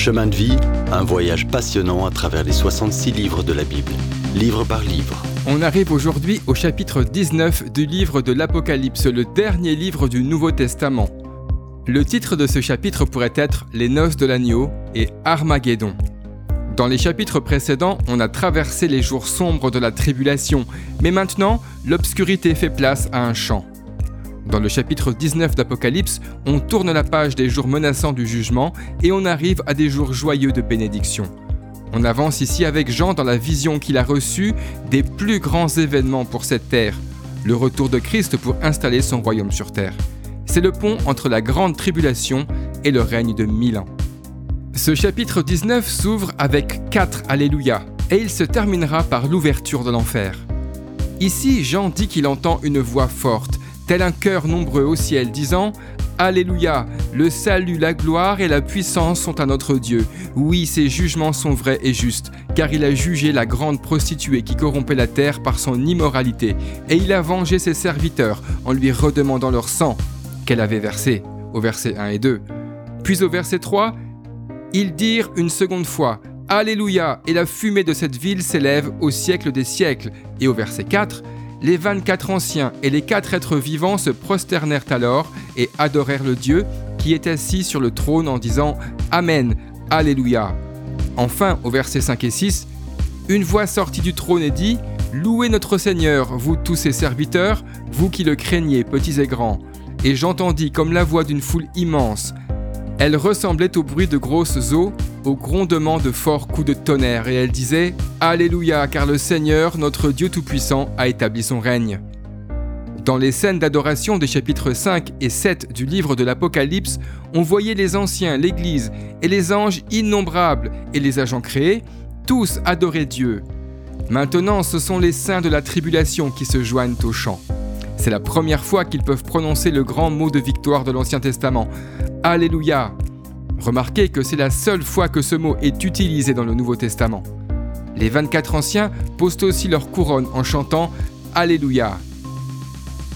Chemin de vie, un voyage passionnant à travers les 66 livres de la Bible, livre par livre. On arrive aujourd'hui au chapitre 19 du livre de l'Apocalypse, le dernier livre du Nouveau Testament. Le titre de ce chapitre pourrait être Les noces de l'agneau et Armageddon. Dans les chapitres précédents, on a traversé les jours sombres de la tribulation, mais maintenant, l'obscurité fait place à un champ. Dans le chapitre 19 d'Apocalypse, on tourne la page des jours menaçants du jugement et on arrive à des jours joyeux de bénédiction. On avance ici avec Jean dans la vision qu'il a reçue des plus grands événements pour cette terre, le retour de Christ pour installer son royaume sur terre. C'est le pont entre la grande tribulation et le règne de mille ans. Ce chapitre 19 s'ouvre avec quatre Alléluia et il se terminera par l'ouverture de l'enfer. Ici, Jean dit qu'il entend une voix forte, tel un cœur nombreux au ciel, disant Alléluia, le salut, la gloire et la puissance sont à notre Dieu. Oui, ses jugements sont vrais et justes, car il a jugé la grande prostituée qui corrompait la terre par son immoralité, et il a vengé ses serviteurs en lui redemandant leur sang qu'elle avait versé, au verset 1 et 2. Puis au verset 3, ils dirent une seconde fois, Alléluia, et la fumée de cette ville s'élève au siècle des siècles. Et au verset 4, les 24 anciens et les quatre êtres vivants se prosternèrent alors et adorèrent le Dieu qui est assis sur le trône en disant Amen, Alléluia. Enfin, au verset 5 et 6, une voix sortit du trône et dit Louez notre Seigneur, vous tous ses serviteurs, vous qui le craignez, petits et grands. Et j'entendis comme la voix d'une foule immense, elle ressemblait au bruit de grosses eaux, au grondement de forts coups de tonnerre, et elle disait Alléluia, car le Seigneur, notre Dieu Tout-Puissant, a établi son règne. Dans les scènes d'adoration des chapitres 5 et 7 du livre de l'Apocalypse, on voyait les anciens, l'Église et les anges innombrables et les agents créés, tous adorer Dieu. Maintenant, ce sont les saints de la tribulation qui se joignent au chant. C'est la première fois qu'ils peuvent prononcer le grand mot de victoire de l'Ancien Testament. Alléluia. Remarquez que c'est la seule fois que ce mot est utilisé dans le Nouveau Testament. Les 24 anciens posent aussi leur couronne en chantant Alléluia.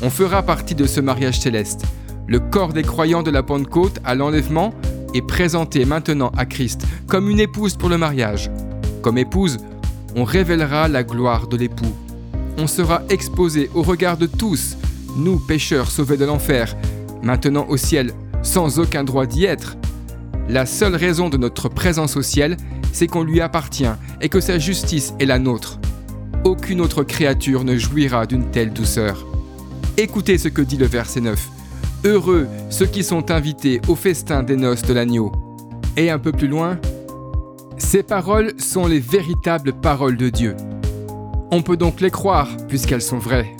On fera partie de ce mariage céleste. Le corps des croyants de la Pentecôte à l'enlèvement est présenté maintenant à Christ comme une épouse pour le mariage. Comme épouse, on révélera la gloire de l'époux. On sera exposé au regard de tous, nous pécheurs sauvés de l'enfer, maintenant au ciel sans aucun droit d'y être. La seule raison de notre présence au ciel, c'est qu'on lui appartient et que sa justice est la nôtre. Aucune autre créature ne jouira d'une telle douceur. Écoutez ce que dit le verset 9. Heureux ceux qui sont invités au festin des noces de l'agneau. Et un peu plus loin, ces paroles sont les véritables paroles de Dieu. On peut donc les croire puisqu'elles sont vraies.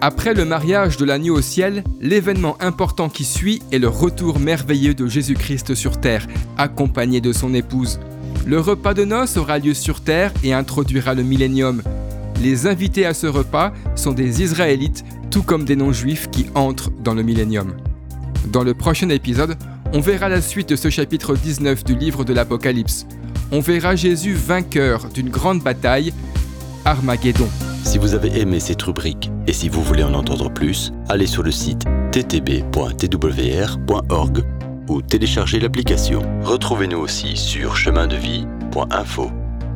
Après le mariage de l'agneau au ciel, l'événement important qui suit est le retour merveilleux de Jésus-Christ sur terre, accompagné de son épouse. Le repas de noces aura lieu sur terre et introduira le millénium. Les invités à ce repas sont des Israélites, tout comme des non-juifs qui entrent dans le millénium. Dans le prochain épisode, on verra la suite de ce chapitre 19 du livre de l'Apocalypse. On verra Jésus vainqueur d'une grande bataille, Armageddon. Si vous avez aimé cette rubrique et si vous voulez en entendre plus, allez sur le site ttb.twr.org ou téléchargez l'application. Retrouvez-nous aussi sur chemindevie.info.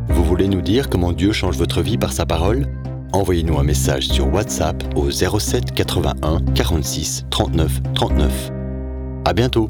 Vous voulez nous dire comment Dieu change votre vie par sa parole? Envoyez-nous un message sur WhatsApp au 07 81 46 39 39. À bientôt